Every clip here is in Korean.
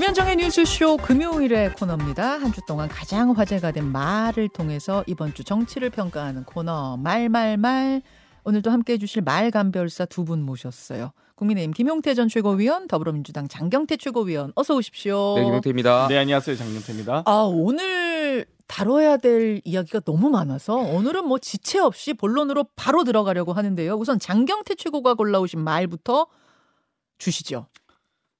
김현정의 뉴스쇼 금요일의 코너입니다. 한 주 동안 가장 화제가 된 말을 통해서 이번 주 정치를 평가하는 코너 말말말 오늘도 함께해 주실 말감별사 두 분 모셨어요. 국민의힘 김용태 전 최고위원, 더불어민주당 장경태 최고위원 어서 오십시오. 네, 김용태입니다. 네, 안녕하세요. 장경태입니다. 아, 오늘 다뤄야 될 이야기가 너무 많아서 오늘은 뭐 지체 없이 본론으로 바로 들어가려고 하는데요. 우선 장경태 최고가 골라오신 말부터 주시죠.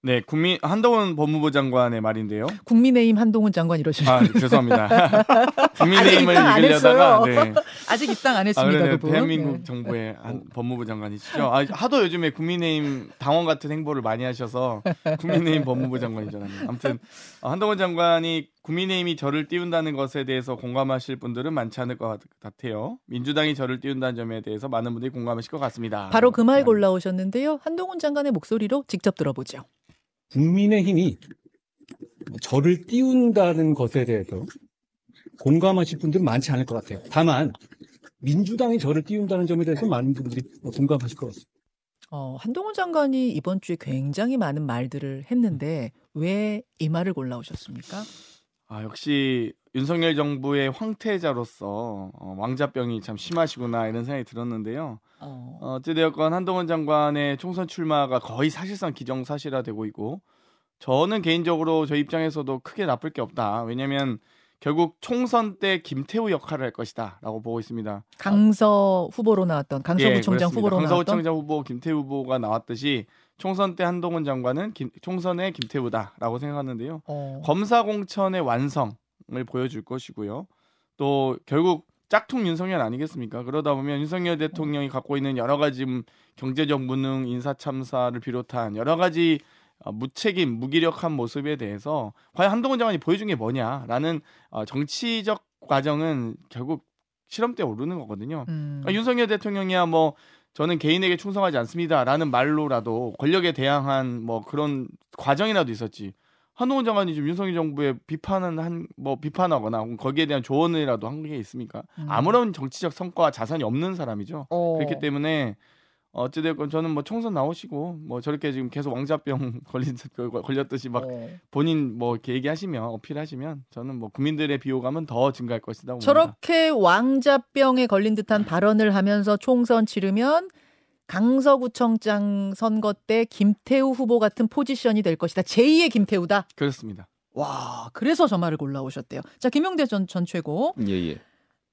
네, 국민 한동훈 법무부 장관의 말인데요. 국민의힘 한동훈 장관 이러시죠. 아, 죄송합니다. 국민의힘을 이기려다가. 네. 아직 입당 안 아, 했습니다. 그러네. 그분. 대한민국 네. 정부의 한 법무부 장관이시죠. 아, 하도 요즘에 국민의힘 당원 같은 행보를 많이 하셔서 국민의힘 법무부 알았네요. 아무튼 어, 한동훈 장관이 국민의힘이 저를 띄운다는 것에 대해서 공감하실 분들은 많지 않을 것 같- 같아요. 민주당이 저를 띄운다는 점에 대해서 많은 분들이 공감하실 것 같습니다. 바로 그 말 골라오셨는데요. 한동훈 장관의 목소리로 직접 들어보죠. 국민의힘이 저를 띄운다는 것에 대해서 공감하실 분들은 많지 않을 것 같아요. 다만 민주당이 저를 띄운다는 점에 대해서 많은 분들이 공감하실 것 같습니다. 어, 한동훈 장관이 이번 주에 굉장히 많은 말들을 했는데 왜 이 말을 골라오셨습니까? 아, 역시 윤석열 정부의 황태자로서 어, 왕자병이 참 심하시구나 이런 생각이 들었는데요. 어, 어, 어찌되었건 한동훈 장관의 총선 출마가 거의 사실상 기정사실화되고 있고 저는 개인적으로 저 입장에서도 크게 나쁠 게 없다. 왜냐하면 결국 총선 때 김태우 역할을 할 것이다라고 보고 있습니다. 강서 후보로 나왔던 강서구청장 예. 후보로 나왔던 강서구청장 후보 김태우 후보가 나왔듯이 총선 때 한동훈 장관은 김- 총선의 김태우다라고 생각하는데요. 어, 검사 공천의 완성 을 보여줄 것이고요. 또 결국 짝퉁 윤석열 아니겠습니까? 그러다 보면 윤석열 대통령이 갖고 있는 여러 가지 음, 경제적 무능, 인사 참사를 비롯한 여러 가지 어, 무책임, 무기력한 모습에 대해서 과연 한동훈 장관이 보여준 게 뭐냐라는 어, 정치적 과정은 결국 실험대에 오르는 거거든요. 음, 아, 윤석열 대통령이야 뭐 저는 개인에게 충성하지 않습니다라는 말로라도 권력에 대항한 뭐 그런 과정이라도 있었지. 한동훈 장관이 지금 윤석열 정부에 비판은 한 뭐 비판하거나 거기에 대한 조언이라도 한 게 있습니까? 음. 아무런 정치적 성과 자산이 없는 사람이죠. 어, 그렇기 때문에 어찌됐건 저는 뭐 총선 나오시고 뭐 저렇게 지금 계속 왕자병 걸린 걸렸듯이 막 어. 본인 뭐 이렇게 얘기하시면 어필하시면 저는 뭐 국민들의 비호감은 더 증가할 것이다. 봅니다. 저렇게 왕자병에 걸린 듯한 발언을 하면서 총선 치르면 강서구청장 선거 때 김태우 후보 같은 포지션이 될 것이다. 제2의 김태우다. 그렇습니다. 와, 그래서 저 말을 골라오셨대요. 자, 김용대 전, 전 최고. 예, 예.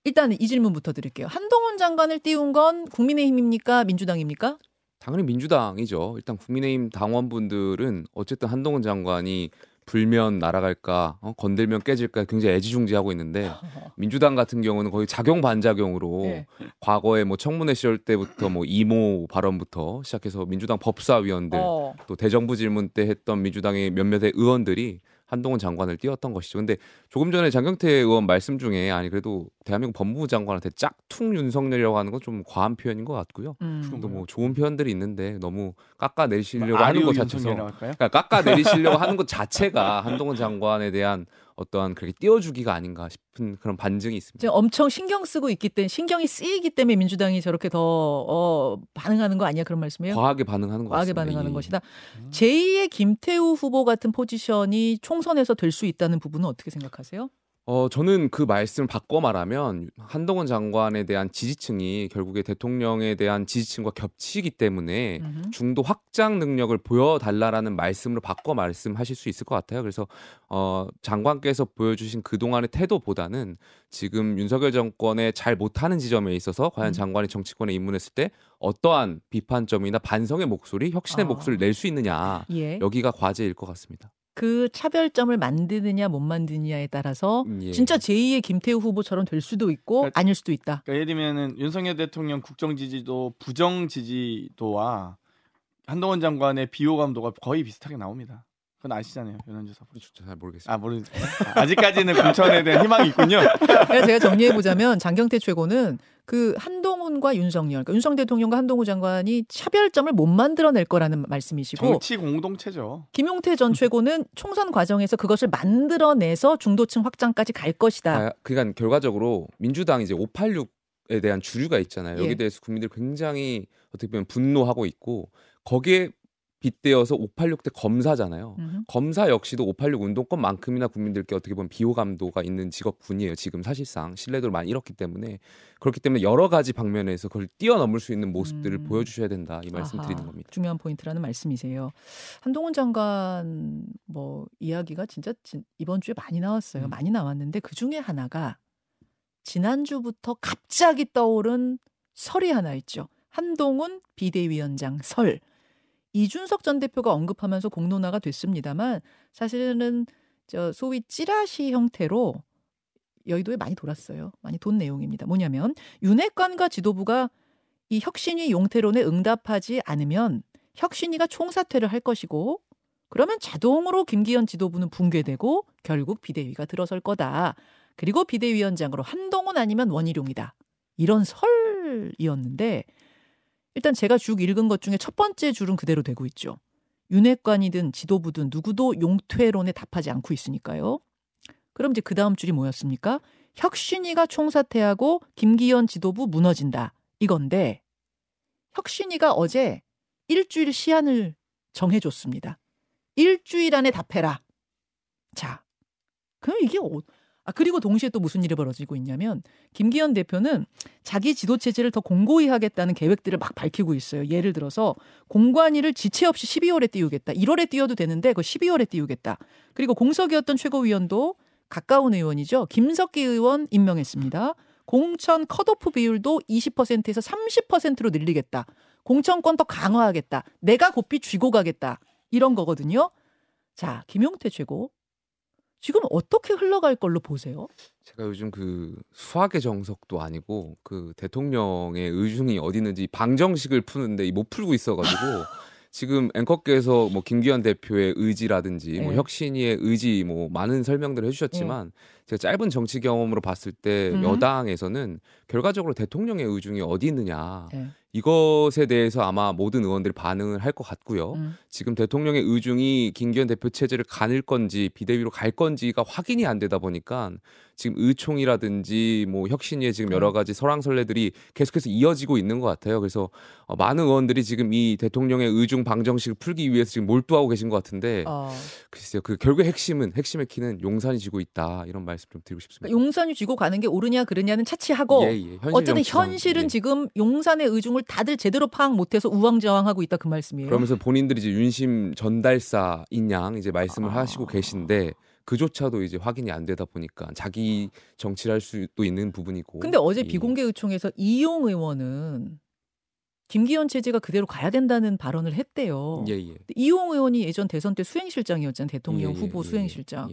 일단 이 질문부터 드릴게요. 한동훈 장관을 띄운 건 국민의힘입니까? 민주당입니까? 당연히 민주당이죠. 일단 국민의힘 당원분들은 어쨌든 한동훈 장관이 불면 날아갈까, 어? 건들면 깨질까 굉장히 애지중지하고 있는데 민주당 같은 경우는 거의 작용 반작용으로 예. 과거에 뭐 청문회 시절 때부터 뭐 이모 발언부터 시작해서 민주당 법사위원들 어. 또 대정부 질문 때 했던 민주당의 몇몇의 의원들이 한동훈 장관을 띄웠던 것이죠. 근데 조금 전에 장경태 의원 말씀 중에 아니 그래도 대한민국 법무부 장관한테 짝퉁 윤석열이라고 하는 건 좀 과한 표현인 것 같고요. 음. 또뭐 좋은 표현들이 있는데 너무 깎아내리시려고 뭐 하는 것 자체서 할까요? 그러니까 깎아내리시려고 하는 것 자체가 한동훈 장관에 대한 어떠한 그렇게 띄워주기가 아닌가 싶은 그런 반증이 있습니다. 지금 엄청 신경 쓰고 있기 때문에 신경이 쓰이기 때문에 민주당이 저렇게 더 어, 반응하는 거 아니야 그런 말씀이에요? 과하게 반응하는 것 과하게. 반응하는 예. 것이다. 제2의 김태우 후보 같은 포지션이 총선에서 될 수 있다는 부분은 어떻게 생각하세요? 어, 저는 그 말씀을 바꿔 말하면 한동훈 장관에 대한 지지층이 결국에 대통령에 대한 지지층과 겹치기 때문에 음흠. 중도 확장 능력을 보여 달라라는 말씀으로 바꿔 말씀하실 수 있을 것 같아요. 그래서 어, 장관께서 보여주신 그동안의 태도보다는 지금 윤석열 정권에 잘 못하는 지점에 있어서 과연 음. 장관이 정치권에 입문했을 때 어떠한 비판점이나 반성의 목소리, 혁신의 아. 목소리를 낼 수 있느냐 예. 여기가 과제일 것 같습니다. 그 차별점을 만드느냐 못 만드느냐에 따라서 예. 진짜 제2의 김태우 후보처럼 될 수도 있고 그러니까- 아닐 수도 있다. 그러니까 예를 들면은 윤석열 대통령 국정 지지도 부정 지지도와 한동훈 장관의 비호감도가 거의 비슷하게 나옵니다. 그건 아시잖아요, 변현주 사부. 잘 모르겠습니다. 아 모르. 아직까지는 공천에 대한 희망이 있군요. 제가 정리해 보자면 장경태 최고는 그 한동훈과 윤석열, 그러니까 윤석 대통령과 한동훈 장관이 차별점을 못 만들어낼 거라는 말씀이시고 정치 공동체죠. 김용태 전 최고는 총선 과정에서 그것을 만들어내서 중도층 확장까지 갈 것이다. 아, 그러니까 결과적으로 민주당 이제 586에 대한 주류가 있잖아요. 예. 여기 대해서 국민들 굉장히 어떻게 보면 분노하고 있고 거기에 빗대어서 586대 검사잖아요. 음흠. 검사 역시도 586 운동권만큼이나 국민들께 어떻게 보면 비호감도가 있는 직업군이에요. 지금 사실상 신뢰도를 많이 잃었기 때문에 그렇기 때문에 여러 가지 방면에서 그걸 뛰어넘을 수 있는 모습들을 음. 보여주셔야 된다 이 말씀 아하, 드리는 겁니다. 중요한 포인트라는 말씀이세요. 한동훈 장관 뭐 이야기가 진짜 진- 이번 주에 많이 나왔어요. 음. 많이 나왔는데 그 중에 하나가 지난주부터 갑자기 떠오른 설이 하나 있죠. 한동훈 비대위원장 설. 이준석 전 대표가 언급하면서 공론화가 됐습니다만 사실은 저 소위 찌라시 형태로 여의도에 많이 돌았어요. 많이 돈 내용입니다. 뭐냐면 윤핵관과 지도부가 이 혁신위 용태론에 응답하지 않으면 혁신위가 총사퇴를 할 것이고 그러면 자동으로 김기현 지도부는 붕괴되고 결국 비대위가 들어설 거다. 그리고 비대위원장으로 한동훈 아니면 원희룡이다. 이런 설이었는데 일단 제가 쭉 읽은 것 중에 첫 번째 줄은 그대로 되고 있죠. 윤핵관이든 지도부든 누구도 용퇴론에 답하지 않고 있으니까요. 그럼 이제 그 다음 줄이 뭐였습니까? 혁신위가 총사퇴하고 김기현 지도부 무너진다. 이건데 혁신위가 어제 일주일 시한을 정해줬습니다. 일주일 안에 답해라. 자, 그럼 이게 어, 아 그리고 동시에 또 무슨 일이 벌어지고 있냐면 김기현 대표는 자기 지도 체제를 더 공고히 하겠다는 계획들을 막 밝히고 있어요. 예를 들어서 공관위를 지체 없이 12월에 띄우겠다. 1월에 띄워도 되는데 그 12월에 띄우겠다. 그리고 공석이었던 최고위원도 가까운 의원이죠. 김석기 의원 임명했습니다. 공천 컷오프 비율도 20%에서 30%로 늘리겠다. 공천권 더 강화하겠다. 내가 고삐 쥐고 가겠다. 이런 거거든요. 자, 김용태 최고. 지금 어떻게 흘러갈 걸로 보세요? 제가 요즘 그 수학의 정석도 아니고 그 대통령의 의중이 어디 있는지 방정식을 푸는데 이못 풀고 있어가지고 지금 앵커께서 뭐 김기현 대표의 의지라든지 뭐 네. 혁신이의 의지 뭐 많은 설명들을 해주셨지만 제가 짧은 정치 경험으로 봤을 때 음. 여당에서는 결과적으로 대통령의 의중이 어디 있느냐 네. 이것에 대해서 아마 모든 의원들이 반응을 할 것 같고요. 음. 지금 대통령의 의중이 김기현 대표 체제를 가늘 건지 비대위로 갈 건지가 확인이 안 되다 보니까 지금 의총이라든지 뭐 혁신위에 지금 여러 가지 설왕설래들이 계속해서 이어지고 있는 것 같아요. 그래서 어, 많은 의원들이 지금 이 대통령의 의중 방정식을 풀기 위해서 지금 몰두하고 계신 것 같은데 어, 글쎄요. 그 결국 핵심은 핵심의 키는 용산이 지고 있다 이런 말씀 좀 드리고 싶습니다. 그러니까 용산이 쥐고 가는 게 옳으냐 그르냐는 차치하고 예, 예. 현실 어쨌든 현실은 예. 지금 용산의 의중을 다들 제대로 파악 못해서 우왕좌왕하고 있다 그 말씀이에요. 그러면서 본인들이 이제 윤심 전달사인 양 이제 말씀을 아. 하시고 계신데 그조차도 이제 확인이 안 되다 보니까 자기 정치를 할 수도 있는 부분이고. 근데 어제 이- 비공개 의총에서 이용 의원은 김기현 체제가 그대로 가야 된다는 발언을 했대요. 예, 예. 이용 의원이 예전 대선 때 수행실장이었잖아요. 대통령 예, 예, 후보 예, 수행실장.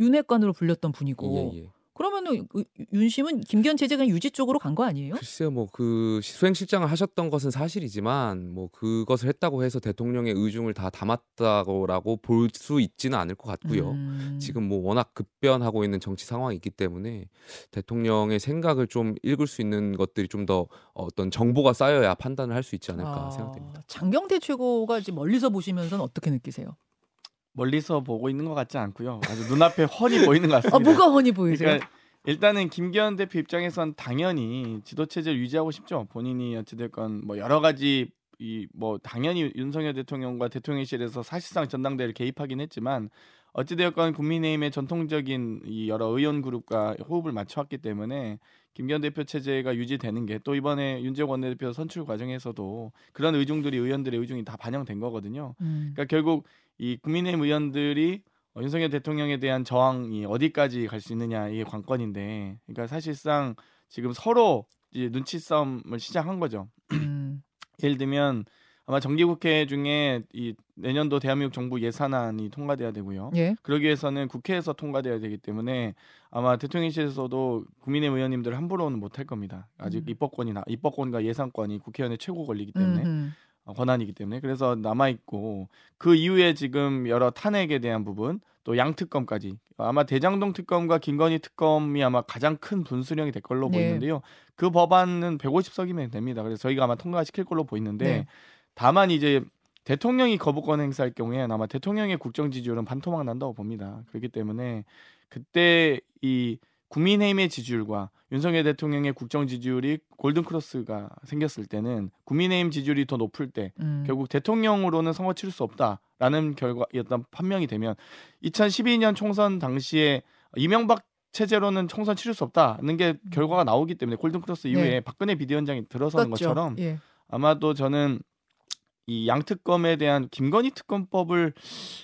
예, 윤핵관으로 불렸던 분이고. 예, 예. 그러면은 의- 윤심은 김기현 체제가 유지 쪽으로 간 거 아니에요? 글쎄요, 뭐 그 수행실장을 하셨던 것은 사실이지만 뭐 그것을 했다고 해서 대통령의 의중을 다 담았다고라고 볼 수 있지는 않을 것 같고요. 음. 지금 뭐 워낙 급변하고 있는 정치 상황이 있기 때문에 대통령의 생각을 좀 읽을 수 있는 것들이 좀 더 어떤 정보가 쌓여야 판단을 할 수 있지 않을까 아, 생각됩니다. 장경태 최고가 멀리서 보시면서는 어떻게 느끼세요? 멀리서 보고 있는 것 같지 않고요. 아주 눈앞에 훤히 보이는 것 같습니다. 아, 뭐가 훤히 보이세요? 그러니까 일단은 김기현 대표 입장에선 당연히 지도 체제를 유지하고 싶죠. 본인이 어찌됐건 뭐 여러 가지 이 뭐 당연히 윤석열 대통령과 대통령실에서 사실상 전당대회를 개입하긴 했지만 어찌되었건 국민의힘의 전통적인 이 여러 의원 그룹과 호흡을 맞춰왔기 때문에 김기현 대표 체제가 유지되는 게 또 이번에 윤재욱 원내대표 선출 과정에서도 그런 의중들이 의원들의 의중이 다 반영된 거거든요. 음. 그러니까 결국 이 국민의힘 의원들이 어, 윤석열 대통령에 대한 저항이 어디까지 갈 수 있느냐 이게 관건인데, 그러니까 사실상 지금 서로 이제 눈치 싸움을 시작한 거죠. 음. 예를 들면 아마 정기국회 중에 이 내년도 대한민국 정부 예산안이 통과돼야 되고요. 예. 그러기 위해서는 국회에서 통과돼야 되기 때문에 아마 대통령실에서도 국민의힘 의원님들 함부로는 못할 겁니다. 아직 음. 입법권이나 입법권과 예산권이 국회의원의 최고 권리이기 때문에. 어, 권한이기 때문에 그래서 남아 있고 그 이후에 지금 여러 탄핵에 대한 부분 또 양특검까지 아마 대장동 특검과 김건희 특검이 아마 가장 큰 분수령이 될 걸로 네. 보이는데요. 그 법안은 150석이면 됩니다. 그래서 저희가 아마 통과시킬 걸로 보이는데 네. 다만 이제 대통령이 거부권 행사할 경우에는 아마 대통령의 국정 지지율은 반토막 난다고 봅니다. 그렇기 때문에 그때 이 국민의힘의 지지율과 윤석열 대통령의 국정 지지율이 골든 크로스가 생겼을 때는 국민의힘 지지율이 더 높을 때 음. 결국 대통령으로는 선거 치를 수 없다라는 결과였던 판명이 되면 2012년 총선 당시에 이명박 체제로는 총선 치를 수 없다는 게 결과가 나오기 때문에 골든 크로스 이후에 음. 네. 박근혜 비대위원장이 들어서는 떴죠. 것처럼 예. 아마도 저는 이 양특검에 대한 김건희 특검법을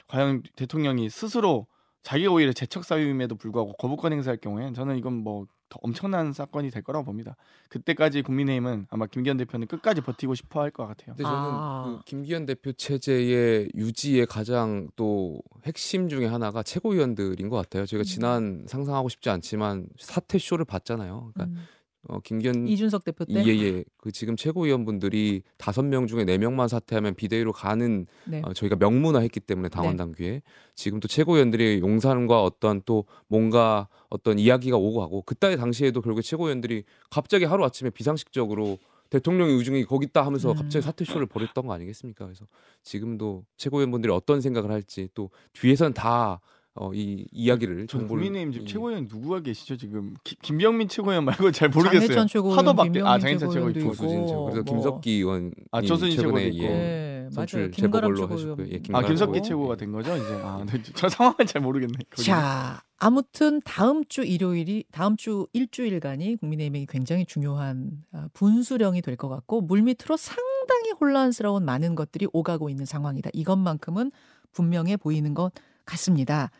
과연 대통령이 스스로 자기가 오히려 제척 사유임에도 불구하고 거부권 행사할 경우엔 저는 이건 뭐 더 엄청난 사건이 될 거라고 봅니다. 그때까지 국민의힘은 아마 김기현 대표는 끝까지 버티고 싶어 할 것 같아요. 근데 저는 아. 그 김기현 대표 체제의 유지의 가장 또 핵심 중에 하나가 최고위원들인 것 같아요. 제가 음. 지난 상상하고 싶지 않지만 사퇴 쇼를 봤잖아요. 그러니까 음. 어, 김기현 이준석 대표 때. 예예 그 지금 최고위원분들이 다섯 명 중에 네 명만 사퇴하면 비대위로 가는 네. 어, 저희가 명문화했기 때문에 당원 네. 당규에 지금 또 최고위원들이 용산과 어떤 또 뭔가 어떤 이야기가 오고 가고 그때 당시에도 결국 최고위원들이 갑자기 하루 아침에 비상식적으로 대통령의 의중이 거기 있다 하면서 음. 갑자기 사퇴쇼를 벌였던 거 아니겠습니까? 그래서 지금도 최고위원분들이 어떤 생각을 할지 또 뒤에선 다 어, 이 이야기를 저 정보를 국민의힘 지금 이- 최고위원 누구가 계시죠 지금 기- 김병민 최고위원 말고 잘 모르겠어요. 장해찬 최고위원, 하도 바뀌 김병민 아 장해찬 최고위원 조수진 있고. 최고. 그래서 뭐. 김석기 의원 아, 최근에 최고도 예, 있고. 네, 맞아요. 선출 김가람 재보궐로 최고위원. 하셨고요. 예, 아 김석기 최고. 최고가 된 거죠 이제. 아, 네, 저 상황을 잘 모르겠네. 거기는. 자, 아무튼 다음 주 일요일이 다음 주 일주일간이 국민의힘에게 굉장히 중요한 아, 분수령이 될 것 같고 물밑으로 상당히 혼란스러운 많은 것들이 오가고 있는 상황이다. 이것만큼은 분명해 보이는 것 같습니다.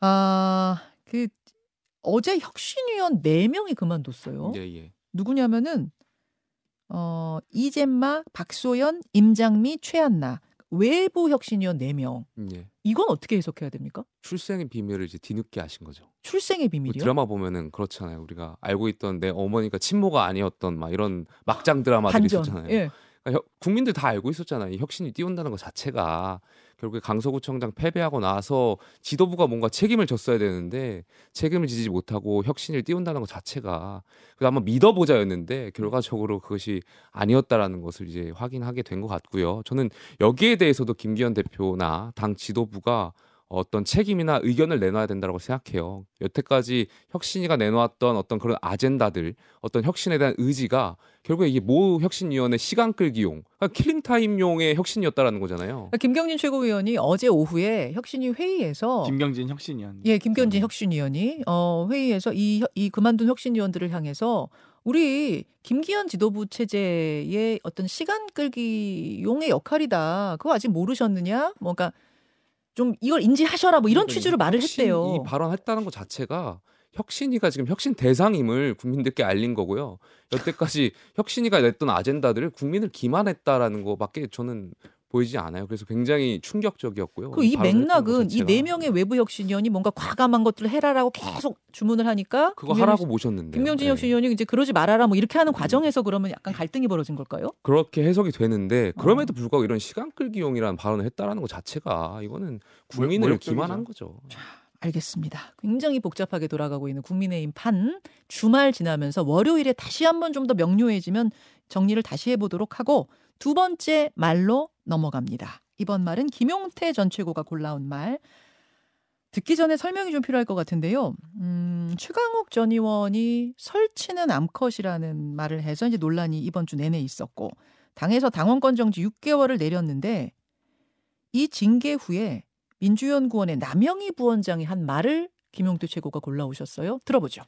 아, 그 어제 혁신위원 4명이 그만뒀어요. 예, 예. 누구냐면은 어, 이잼마, 박소연, 임장미, 최한나 외부 혁신위원 4명. 예. 이건 어떻게 해석해야 됩니까? 출생의 비밀을 이제 뒤늦게 아신 거죠. 출생의 그 비밀이요? 드라마 보면은 그렇잖아요. 우리가 알고 있던 내 어머니가 친모가 아니었던 막 이런 막장 드라마들이 반전. 있었잖아요. 예. 그러니까 혁- 국민들 다 알고 있었잖아요. 이 혁신이 띄운다는 것 자체가 결국에 강서구청장 패배하고 나서 지도부가 뭔가 책임을 졌어야 되는데 책임을 지지 못하고 혁신을 띄운다는 것 자체가 그 한번 믿어보자였는데 결과적으로 그것이 아니었다라는 것을 이제 확인하게 된 것 같고요. 저는 여기에 대해서도 김기현 대표나 당 지도부가 어떤 책임이나 의견을 내놔야 된다고 생각해요. 여태까지 혁신이가 내놓았던 어떤 그런 아젠다들, 어떤 혁신에 대한 의지가 결국에 이게 모 혁신위원회 시간 끌기용, 그러니까 킬링타임용의 혁신이었다라는 거잖아요. 그러니까 김경진 최고위원이 어제 오후에 혁신위 회의에서 김경진 혁신위원. 예, 김경진 혁신위원이 어 회의에서 이, 혁- 이 그만둔 혁신위원들을 향해서 우리 김기현 지도부 체제의 어떤 시간 끌기용의 역할이다. 그거 아직 모르셨느냐? 뭔가 좀 이걸 인지하셔라 뭐 이런 그러니까 취지로 말을 했대요. 발언했다는 것 자체가 혁신이가 지금 혁신 대상임을 국민들께 알린 거고요. 여태까지 혁신이가 냈던 아젠다들을 국민을 기만했다라는 거밖에 저는 보이지 않아요. 그래서 굉장히 충격적이었고요. 그 이 맥락은 이. 네 명의 외부 혁신위원이 뭔가 과감한 것들을 해라라고 계속 주문을 하니까 그거 하라고 모셨는데 김경진 혁신위원이 이제 그러지 말아라 뭐 이렇게 하는 과정에서 그러면 약간 갈등이 벌어진 걸까요? 그렇게 해석이 되는데 어. 그럼에도 불구하고 이런 시간 끌기용이라는 발언을 했다라는 것 자체가 이거는 국민을. 기만한 거죠. 알겠습니다. 굉장히 복잡하게 돌아가고 있는 국민의힘 판 주말 지나면서 월요일에 다시 한번 좀 더 명료해지면 정리를 다시 해보도록 하고 두 번째 말로 넘어갑니다. 이번 말은 김용태 전 최고가 골라온 말. 듣기 전에 설명이 좀 필요할 것 같은데요. 음, 최강욱 전 의원이 설치는 암컷이라는 말을 해서 이제 논란이 이번 주 내내 있었고 당에서 당원권 정지 6개월을 내렸는데 이 징계 후에 민주연구원의 남영희 부원장이 한 말을 김용태 최고가 골라오셨어요. 들어보죠.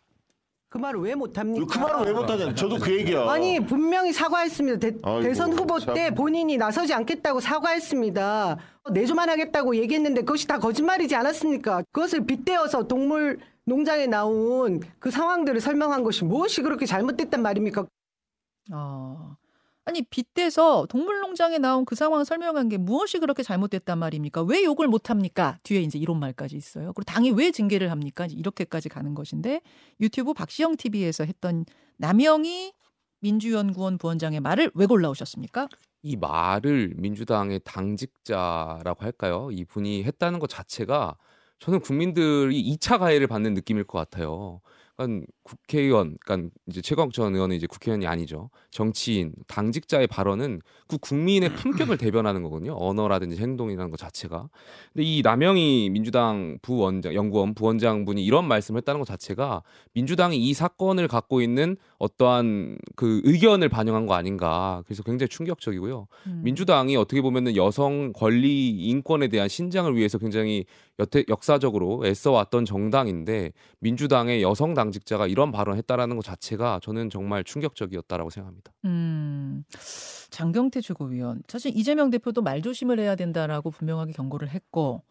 그 말을 왜 못합니까? 그 말을 왜 못하냐? 저도 그 얘기야. 아니 분명히 사과했습니다. 대, 아이고, 대선 후보 참. 때 본인이 나서지 않겠다고 사과했습니다. 내조만 하겠다고 얘기했는데 그것이 다 거짓말이지 않았습니까? 그것을 빗대어서 동물 농장에 나온 그 상황들을 설명한 것이 무엇이 그렇게 잘못됐단 말입니까? 어, 아니 빗대서 동물농장에 나온 그 상황 설명한 게 무엇이 그렇게 잘못됐단 말입니까? 왜 욕을 못 합니까? 뒤에 이제 이런 말까지 있어요. 그리고 당이 왜 징계를 합니까? 이렇게까지 가는 것인데 유튜브 박시영 TV에서 했던 남영희 민주연구원 부원장의 말을 왜 골라오셨습니까? 이 말을 민주당의 당직자라고 할까요? 이 분이 했다는 것 자체가 저는 국민들이 2차 가해를 받는 느낌일 것 같아요. 그러니까 국회의원, 그러니까 이제 최광욱 전 의원은 이제 국회의원이 아니죠. 정치인, 당직자의 발언은 그 국민의 품격을 대변하는 거거든요. 언어라든지 행동이라는 것 자체가. 근데 이 남영희 민주당 부원장, 연구원 부원장 분이 이런 말씀을 했다는 것 자체가 민주당이 이 사건을 갖고 있는 어떠한 그 의견을 반영한 거 아닌가. 그래서 굉장히 충격적이고요. 음. 민주당이 어떻게 보면은 여성 권리 인권에 대한 신장을 위해서 굉장히 여태 역사적으로 애써왔던 정당인데 민주당의 여성 당직자가 이런 발언을 했다라는 것 자체가 저는 정말 충격적이었다라고 생각합니다. 음, 장경태 최고위원. 사실 이재명 대표도 말 조심을 해야 된다라고 분명하게 경고를 했고,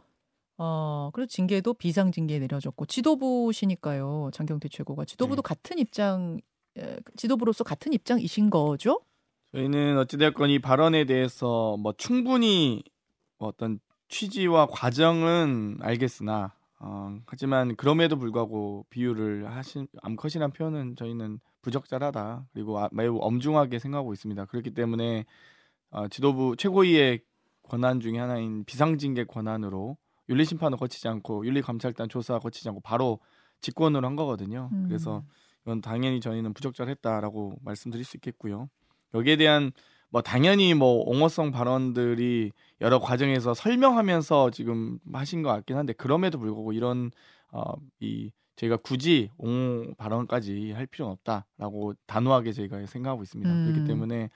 어, 그리고 징계도 비상 징계 내려졌고, 지도부시니까요. 장경태 최고가. 지도부도 네. 같은 입장, 에, 지도부로서 같은 입장이신 거죠? 저희는 어찌됐건 이 발언에 대해서 뭐 충분히 뭐 어떤 취지와 과정은 알겠으나 어, 하지만 그럼에도 불구하고 비유를 하신 암컷이란 표현은 저희는 부적절하다 그리고 아- 매우 엄중하게 생각하고 있습니다. 그렇기 때문에 어, 지도부 최고위의 권한 중에 하나인 비상징계 권한으로 윤리 심판을 거치지 않고 윤리 감찰단 조사 거치지 않고 바로 직권으로 한 거거든요. 음. 그래서 이건 당연히 저희는 부적절했다라고 말씀드릴 수 있겠고요. 여기에 대한 뭐 당연히 뭐 옹호성 발언들이 여러 과정에서 설명하면서 지금 하신 것 같긴 한데 그럼에도 불구하고 이런 어이 저희가 굳이 옹호 발언까지 할 필요는 없다라고 단호하게 저희가 생각하고 있습니다. 음. 그렇기 때문에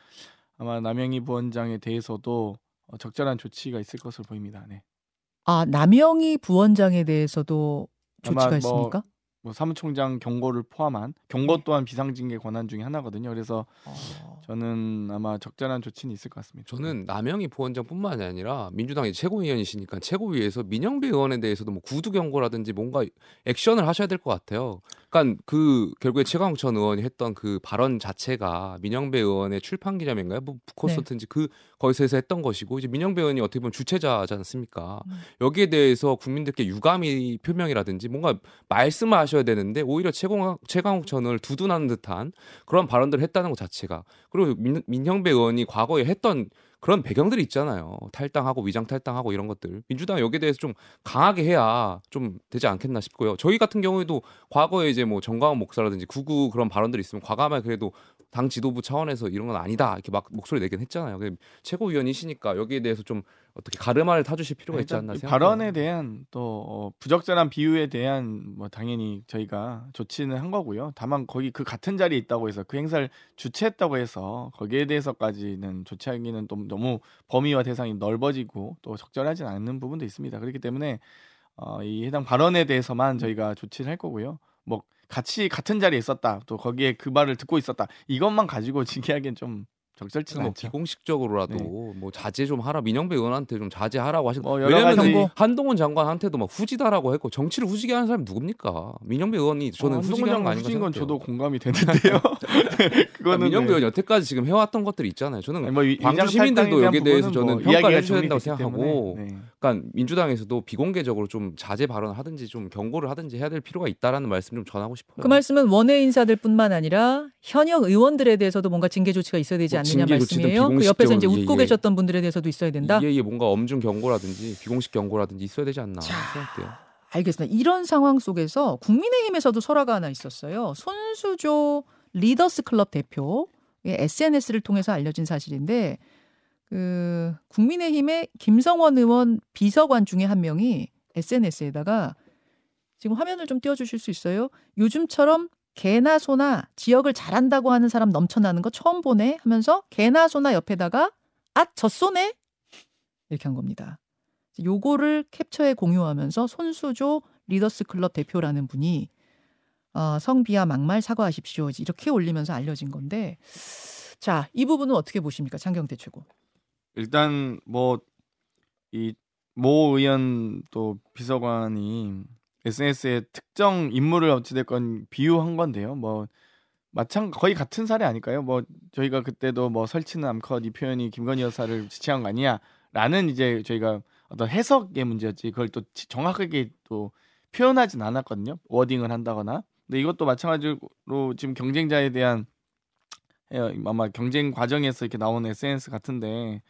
아마 남영희 부원장에 대해서도 어, 적절한 조치가 있을 것으로 보입니다. 네. 아, 남영희 부원장에 대해서도 조치가 뭐 있습니까? 뭐 사무총장 경고를 포함한 경고 또한 비상징계 권한 중에 하나거든요. 그래서 어. 저는 아마 적절한 조치는 있을 것 같습니다. 저는 남영희 부원장뿐만이 아니라 민주당의 최고위원이시니까 최고위에서 민영배 의원에 대해서도 뭐 구두 경고라든지 뭔가 액션을 하셔야 될 것 같아요. 그러니까 그 결국에 최강욱 전 의원이 했던 그 발언 자체가 민영배 의원의 출판 기념인가요? 뭐 콘서트인지 그 거기서 해서 했던 것이고 이제 민영배 의원이 어떻게 보면 주체자지 않습니까? 음. 여기에 대해서 국민들께 유감이 표명이라든지 뭔가 말씀을 하셔야 되는데 오히려 최강욱, 최강욱 전 의원을 두둔하는 듯한 그런 발언들을 했다는 것 자체가 그리고 민, 민형배 의원이 과거에 했던 그런 배경들이 있잖아요. 탈당하고 위장 탈당하고 이런 것들. 민주당 여기에 대해서 좀 강하게 해야 좀 되지 않겠나 싶고요. 저희 같은 경우에도 과거에 이제 뭐 정광훈 목사라든지 구구 그런 발언들이 있으면 과감하게 그래도 당 지도부 차원에서 이런 건 아니다 이렇게 막 목소리 내긴 했잖아요. 최고위원이시니까 여기에 대해서 좀 어떻게 가르마를 타주실 필요가 있지 않나 이 생각합니다. 발언에 대한 또 어, 부적절한 비유에 대한 뭐 당연히 저희가 조치는 한 거고요. 다만 거기 그 같은 자리에 있다고 해서 그 행사를 주최했다고 해서 거기에 대해서까지는 조치하기는 또 너무 범위와 대상이 넓어지고 또 적절하지 않는 부분도 있습니다. 그렇기 때문에 어, 이 해당 발언에 대해서만 저희가 조치를 할 거고요. 뭐 같이 같은 자리에 있었다. 또 거기에 그 말을 듣고 있었다. 이것만 가지고 징계하기엔 좀 적절치는 뭐 않죠. 비공식적으로라도 네. 뭐 자제 좀 하라 민영배 의원한테 좀 자제하라고 하시. 뭐 왜냐면 가지- 은 한동훈 장관한테도 막 후지다라고 했고 정치를 후지게 하는 사람이 누굽니까? 민영배 의원이 저는 어, 후지게 하는 거 아닌가 후진 건. 저도 공감이 되는데요. 그러니까 그거는 민영배 네. 의원 여태까지 지금 해왔던 것들이 있잖아요. 저는 아니, 뭐 위- 광주 시민들도 여기에 대해서 저는 뭐 평가를 해줘야 된다고 생각하고 네. 그러니까 민주당에서도 비공개적으로 좀 자제 발언을 하든지 좀 경고를 하든지 해야 될 필요가 있다라는 말씀 좀 전하고 싶어요. 그 말씀은 원외 인사들뿐만 아니라 현역 의원들에 대해서도 뭔가 징계 조치가 있어야 되지 뭐 않느냐 말씀이에요. 그 옆에서 이제 비공식적으로, 웃고 예, 예. 계셨던 분들에 대해서도 있어야 된다. 이게, 이게 뭔가 엄중 경고라든지 비공식 경고라든지 있어야 되지 않나 자, 생각돼요. 알겠습니다. 이런 상황 속에서 국민의힘에서도 설화가 하나 있었어요. 손수조 리더스 클럽 대표 SNS를 통해서 알려진 사실인데 그 국민의힘의 김성원 의원 비서관 중에 한 명이 SNS에다가 지금 화면을 좀 띄워주실 수 있어요? 요즘처럼 개나 소나 지역을 잘한다고 하는 사람 넘쳐나는 거 처음 보네 하면서 개나 소나 옆에다가 아저 쏘네 이렇게 한 겁니다. 요거를 캡처해 공유하면서 손수조 리더스 클럽 대표라는 분이 어, 성비하 막말 사과하십시오 이렇게 올리면서 알려진 건데 자 이 부분은 어떻게 보십니까 장경태 최고? 일단 뭐 이 모 의원 또 비서관이 SNS에 특정 인물을 어찌됐건 비유한 건데요. 뭐 마찬 거의 같은 사례 아닐까요? 뭐 저희가 그때도 뭐 설치는 암컷 이 표현이 김건희 여사를 지칭한 거 아니야라는 이제 저희가 어떤 해석의 문제였지 그걸 또 지- 정확하게 또 표현하진 않았거든요. 워딩을 한다거나. 근데 이것도 마찬가지로 지금 경쟁자에 대한 예, 아마 경쟁 과정에서 이렇게 나오는 SNS 같은데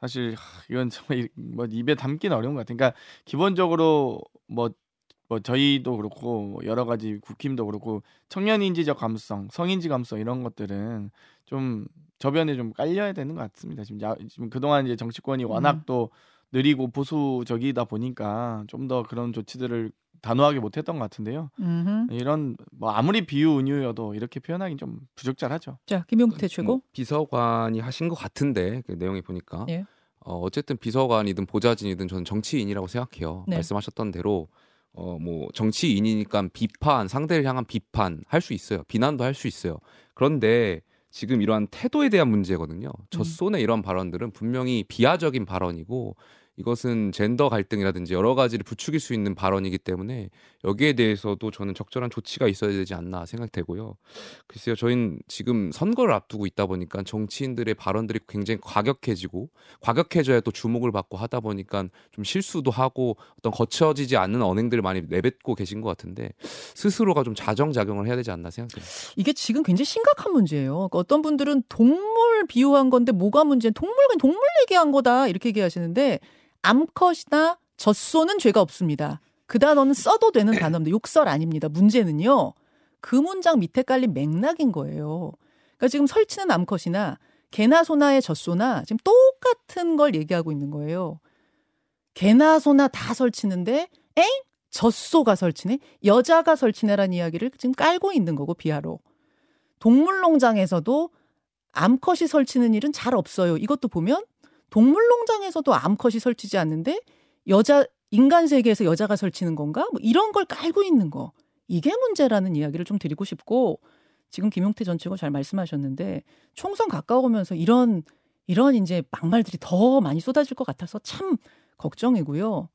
사실 하, 이건 정말 이- 뭐 입에 담기는 어려운 것 같아요. 그러니까 기본적으로 뭐뭐 저희도 그렇고 뭐 여러 가지 국힘도 그렇고 청년 인지적 감수성, 성인지 감수성 이런 것들은 좀 저변에 좀 깔려야 되는 것 같습니다. 지금 야, 지금 그동안 이제 정치권이 워낙 음. 또 느리고 보수적이다 보니까 좀 더 그런 조치들을 단호하게 못했던 것 같은데요. 음흠. 이런 뭐 아무리 비유 은유여도 이렇게 표현하기 좀 부적절하죠. 자, 김용태 최고. 뭐 비서관이 하신 것 같은데 그 내용이 보니까 예. 어, 어쨌든 비서관이든 보좌진이든 저는 정치인이라고 생각해요. 네. 말씀하셨던 대로 어, 뭐 정치인이니까 비판 상대를 향한 비판 할 수 있어요. 비난도 할 수 있어요. 그런데 지금 이러한 태도에 대한 문제거든요. 음. 젖손의 이런 발언들은 분명히 비하적인 발언이고 이것은 젠더 갈등이라든지 여러 가지를 부추길 수 있는 발언이기 때문에 여기에 대해서도 저는 적절한 조치가 있어야 되지 않나 생각되고요. 글쎄요, 저희는 지금 선거를 앞두고 있다 보니까 정치인들의 발언들이 굉장히 과격해지고 과격해져야 또 주목을 받고 하다 보니까 좀 실수도 하고 어떤 거쳐지지 않는 언행들을 많이 내뱉고 계신 것 같은데 스스로가 좀 자정작용을 해야 되지 않나 생각해요. 이게 지금 굉장히 심각한 문제예요. 그러니까 어떤 분들은 동물 비유한 건데 뭐가 문제는 동물 그냥 동물 얘기한 거다 이렇게 얘기하시는데 암컷이나 젖소는 죄가 없습니다. 그 단어는 써도 되는 단어입니다. 욕설 아닙니다. 문제는요. 그 문장 밑에 깔린 맥락인 거예요. 그러니까 지금 설치는 암컷이나 개나 소나의 젖소나 지금 똑같은 걸 얘기하고 있는 거예요. 개나 소나 다 설치는데 엥? 젖소가 설치네? 여자가 설치네라는 이야기를 지금 깔고 있는 거고 비하로. 동물농장에서도 암컷이 설치는 일은 잘 없어요. 이것도 보면 동물농장에서도 암컷이 설치지 않는데 여자 인간 세계에서 여자가 설치는 건가? 뭐 이런 걸 깔고 있는 거. 이게 문제라는 이야기를 좀 드리고 싶고 지금 김용태 전 최고 잘 말씀하셨는데 총선 가까워오면서 이런 이런 이제 막말들이 더 많이 쏟아질 것 같아서 참 걱정이고요.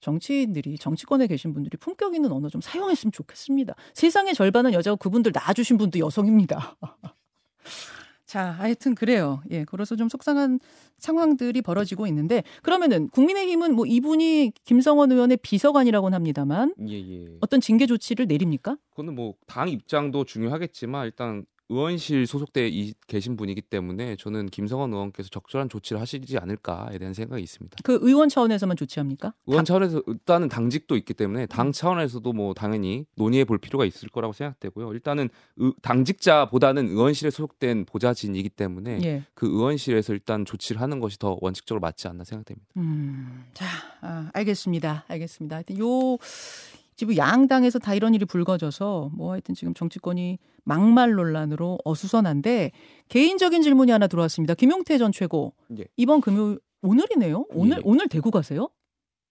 정치인들이 정치권에 계신 분들이 품격 있는 언어 좀 사용했으면 좋겠습니다. 세상의 절반은 여자고 그분들 낳아주신 분도 여성입니다. 자, 하여튼 그래요. 예, 그래서 좀 속상한 상황들이 벌어지고 있는데 그러면은 국민의힘은 뭐 이분이 김성원 의원의 비서관이라고는 합니다만 예, 예. 어떤 징계 조치를 내립니까? 그거는 뭐 당 입장도 중요하겠지만 일단 의원실 소속돼 이- 계신 분이기 때문에 저는 김성원 의원께서 적절한 조치를 하시지 않을까에 대한 생각이 있습니다. 그 의원 차원에서만 조치합니까? 의원 차원에서 일단은 당직도 있기 때문에 음. 당 차원에서도 뭐 당연히 논의해 볼 필요가 있을 거라고 생각되고요. 일단은 의- 당직자보다는 의원실에 소속된 보좌진이기 때문에 예. 그 의원실에서 일단 조치를 하는 것이 더 원칙적으로 맞지 않나 생각됩니다. 음, 자, 아, 알겠습니다. 알겠습니다. 요 지금 양당에서 다 이런 일이 불거져서 뭐 하여튼 지금 정치권이 막말 논란으로 어수선한데 개인적인 질문이 하나 들어왔습니다. 김용태 전 최고 예. 이번 금요 오늘이네요. 오늘 예. 오늘 대구 가세요?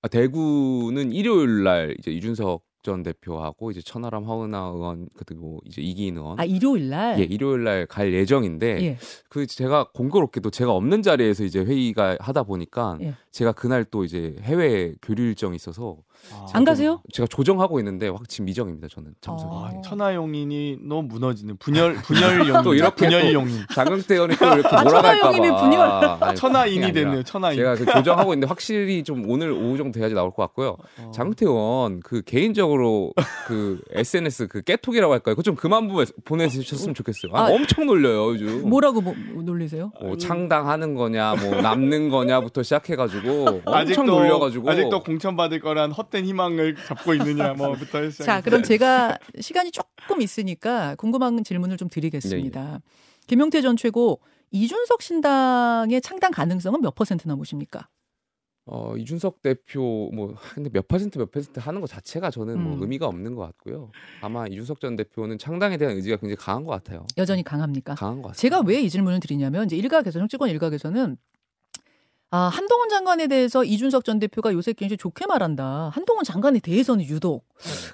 아, 대구는 일요일 날 이제 이준석 전 대표하고 이제 천하람 허은하 의원 그리고 이제 이기인 의원 아 일요일 날. 예, 일요일 날 갈 예정인데 예. 그 제가 공교롭게도 제가 없는 자리에서 이제 회의가 하다 보니까 예. 제가 그날 또 이제 해외 교류 일정이 있어서 안 가세요? 제가 조정하고 있는데 확진 미정입니다. 저는 참석이. 어. 아, 천하용인이 너무 무너지는 분열 분열용인 또 이렇게 또 분열용인 장경태 의원이 또 이렇게 아, 몰아갈까 천하용인이 봐. 분열. 아니, 천하인이 됐네요. 천하인. 제가 그 조정하고 있는데 확실히 좀 오늘 오후 정도 돼야지 나올 것 같고요. 어. 장경태 의원 그 개인적으로 그 SNS 그 깨톡이라고 할까요? 그거 좀 그만 보내- 보내주셨으면 좋겠어요. 아, 아, 엄청 놀려요 요즘. 뭐라고 뭐, 놀리세요? 뭐 창당하는 거냐, 뭐 남는 거냐부터 시작해가지고 엄청 아직도 놀려가지고 아직도 공천 받을 거란 헛된 희망을 잡고 있느냐 뭐부터 시작. 자, 그럼 제가 시간이 조금 있으니까 궁금한 질문을 좀 드리겠습니다. 김용태 전 최고 이준석 신당의 창당 가능성은 몇 퍼센트나 보십니까? 어, 이준석 대표 뭐 근데 몇 퍼센트 몇 퍼센트 하는 것 자체가 저는 뭐 음. 의미가 없는 것 같고요. 아마 이준석 전 대표는 창당에 대한 의지가 굉장히 강한 것 같아요. 여전히 강합니까? 강한 것 같아요. 제가 왜 이 질문을 드리냐면 이제 일각에서 정치권 일각에서는 아, 한동훈 장관에 대해서 이준석 전 대표가 요새 굉장히 좋게 말한다. 한동훈 장관에 대해서는 유독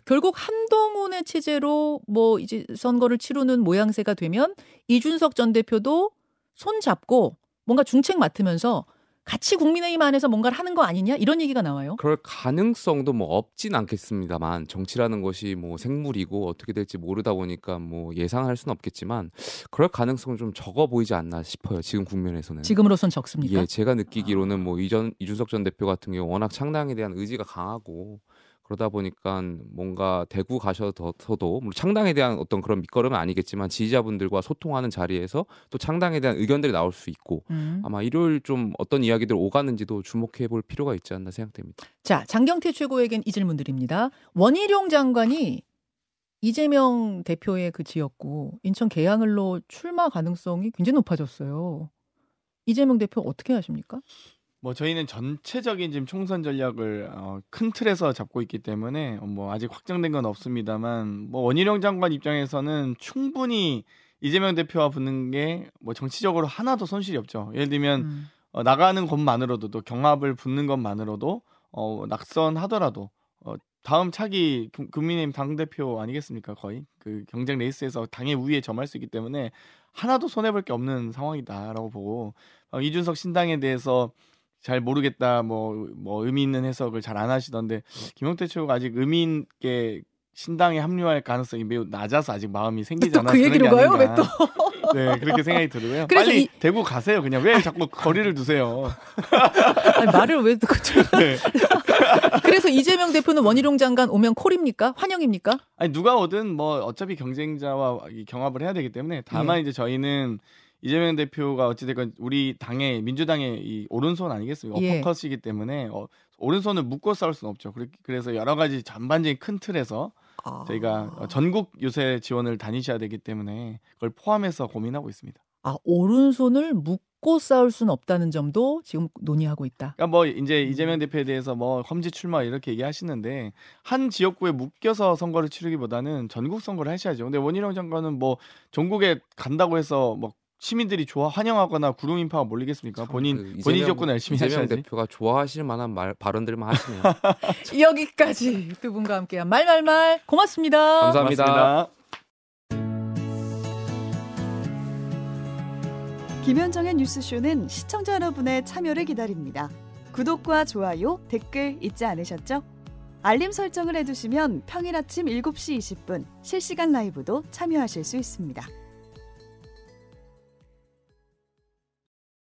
결국 한동훈의 체제로 뭐 이제 선거를 치르는 모양새가 되면 이준석 전 대표도 손 잡고 뭔가 중책 맡으면서 같이 국민의힘 안에서 뭔가를 하는 거 아니냐 이런 얘기가 나와요. 그럴 가능성도 뭐 없진 않겠습니다만 정치라는 것이 뭐 생물이고 어떻게 될지 모르다 보니까 뭐 예상할 수는 없겠지만 그럴 가능성은 좀 적어 보이지 않나 싶어요. 지금 국면에서는. 지금으로선 적습니까? 예, 제가 느끼기로는 뭐 이전 이준석 전 대표 같은 경우 워낙 창당에 대한 의지가 강하고 그러다 보니까 뭔가 대구 가셔서도 물론 창당에 대한 어떤 그런 밑거름은 아니겠지만 지지자분들과 소통하는 자리에서 또 창당에 대한 의견들이 나올 수 있고 음. 아마 일요일 좀 어떤 이야기들 오가는지도 주목해 볼 필요가 있지 않나 생각됩니다. 자, 장경태 최고에겐 이 질문 드립니다. 원희룡 장관이 이재명 대표의 그 지역구 인천 계양을로 출마 가능성이 굉장히 높아졌어요. 이재명 대표 어떻게 하십니까? 뭐 저희는 전체적인 지금 총선 전략을 어, 큰 틀에서 잡고 있기 때문에 어, 뭐 아직 확정된 건 없습니다만 뭐 원희룡 장관 입장에서는 충분히 이재명 대표와 붙는 게 뭐 정치적으로 하나도 손실이 없죠. 예를 들면 음. 어, 나가는 것만으로도 또 경합을 붙는 것만으로도 어, 낙선하더라도 어, 다음 차기 금- 국민의힘 당 대표 아니겠습니까 거의 그 경쟁 레이스에서 당의 우위에 점할 수 있기 때문에 하나도 손해 볼 게 없는 상황이다라고 보고 어, 이준석 신당에 대해서 잘 모르겠다 뭐뭐 의미 있는 해석을 잘 안 하시던데 김용태 최고가 아직 의미 있게 신당에 합류할 가능성이 매우 낮아서 아직 마음이 생기지 또 않아서 그 얘기로 게 가요? 왜 또? 네 그렇게 생각이 들고요. 그래서 빨리 이- 대구 가세요. 그냥 왜 자꾸 거리를 두세요? 아니, 말을 왜 듣고 네. 그래서 이재명 대표는 원희룡 장관 오면 콜입니까? 환영입니까? 아니 누가 오든 뭐 어차피 경쟁자와 이 경합을 해야 되기 때문에 다만 예. 이제 저희는 이재명 대표가 어찌됐건 우리 당의 민주당의 이 오른손 아니겠습니까? 예. 어퍼컷이기 때문에 어, 오른손을 묶고 싸울 수는 없죠. 그래- 그래서 여러 가지 전반적인 큰 틀에서 아. 저희가 어, 전국 유세 지원을 다니셔야 되기 때문에 그걸 포함해서 고민하고 있습니다. 아, 오른손을 묶고 싸울 수는 없다는 점도 지금 논의하고 있다. 그러니까 뭐 이제 음. 이재명 대표에 대해서 뭐 험지 출마 이렇게 얘기하시는데 한 지역구에 묶여서 선거를 치르기보다는 전국 선거를 하셔야죠. 근데 원희룡 장관은 뭐 전국에 간다고 해서 뭐 시민들이 좋아 환영하거나 구름 인파가 몰리겠습니까? 본인 그 본인 지역구는 열심히 하셔야지. 대표가 좋아하실 만한 말 발언들만 하시네요. 여기까지 두 분과 함께한 말말말 고맙습니다. 감사합니다. 고맙습니다. 김현정의 뉴스쇼는 시청자 여러분의 참여를 기다립니다. 구독과 좋아요, 댓글 잊지 않으셨죠? 알림 설정을 해두시면 평일 아침 7시 20분 실시간 라이브도 참여하실 수 있습니다.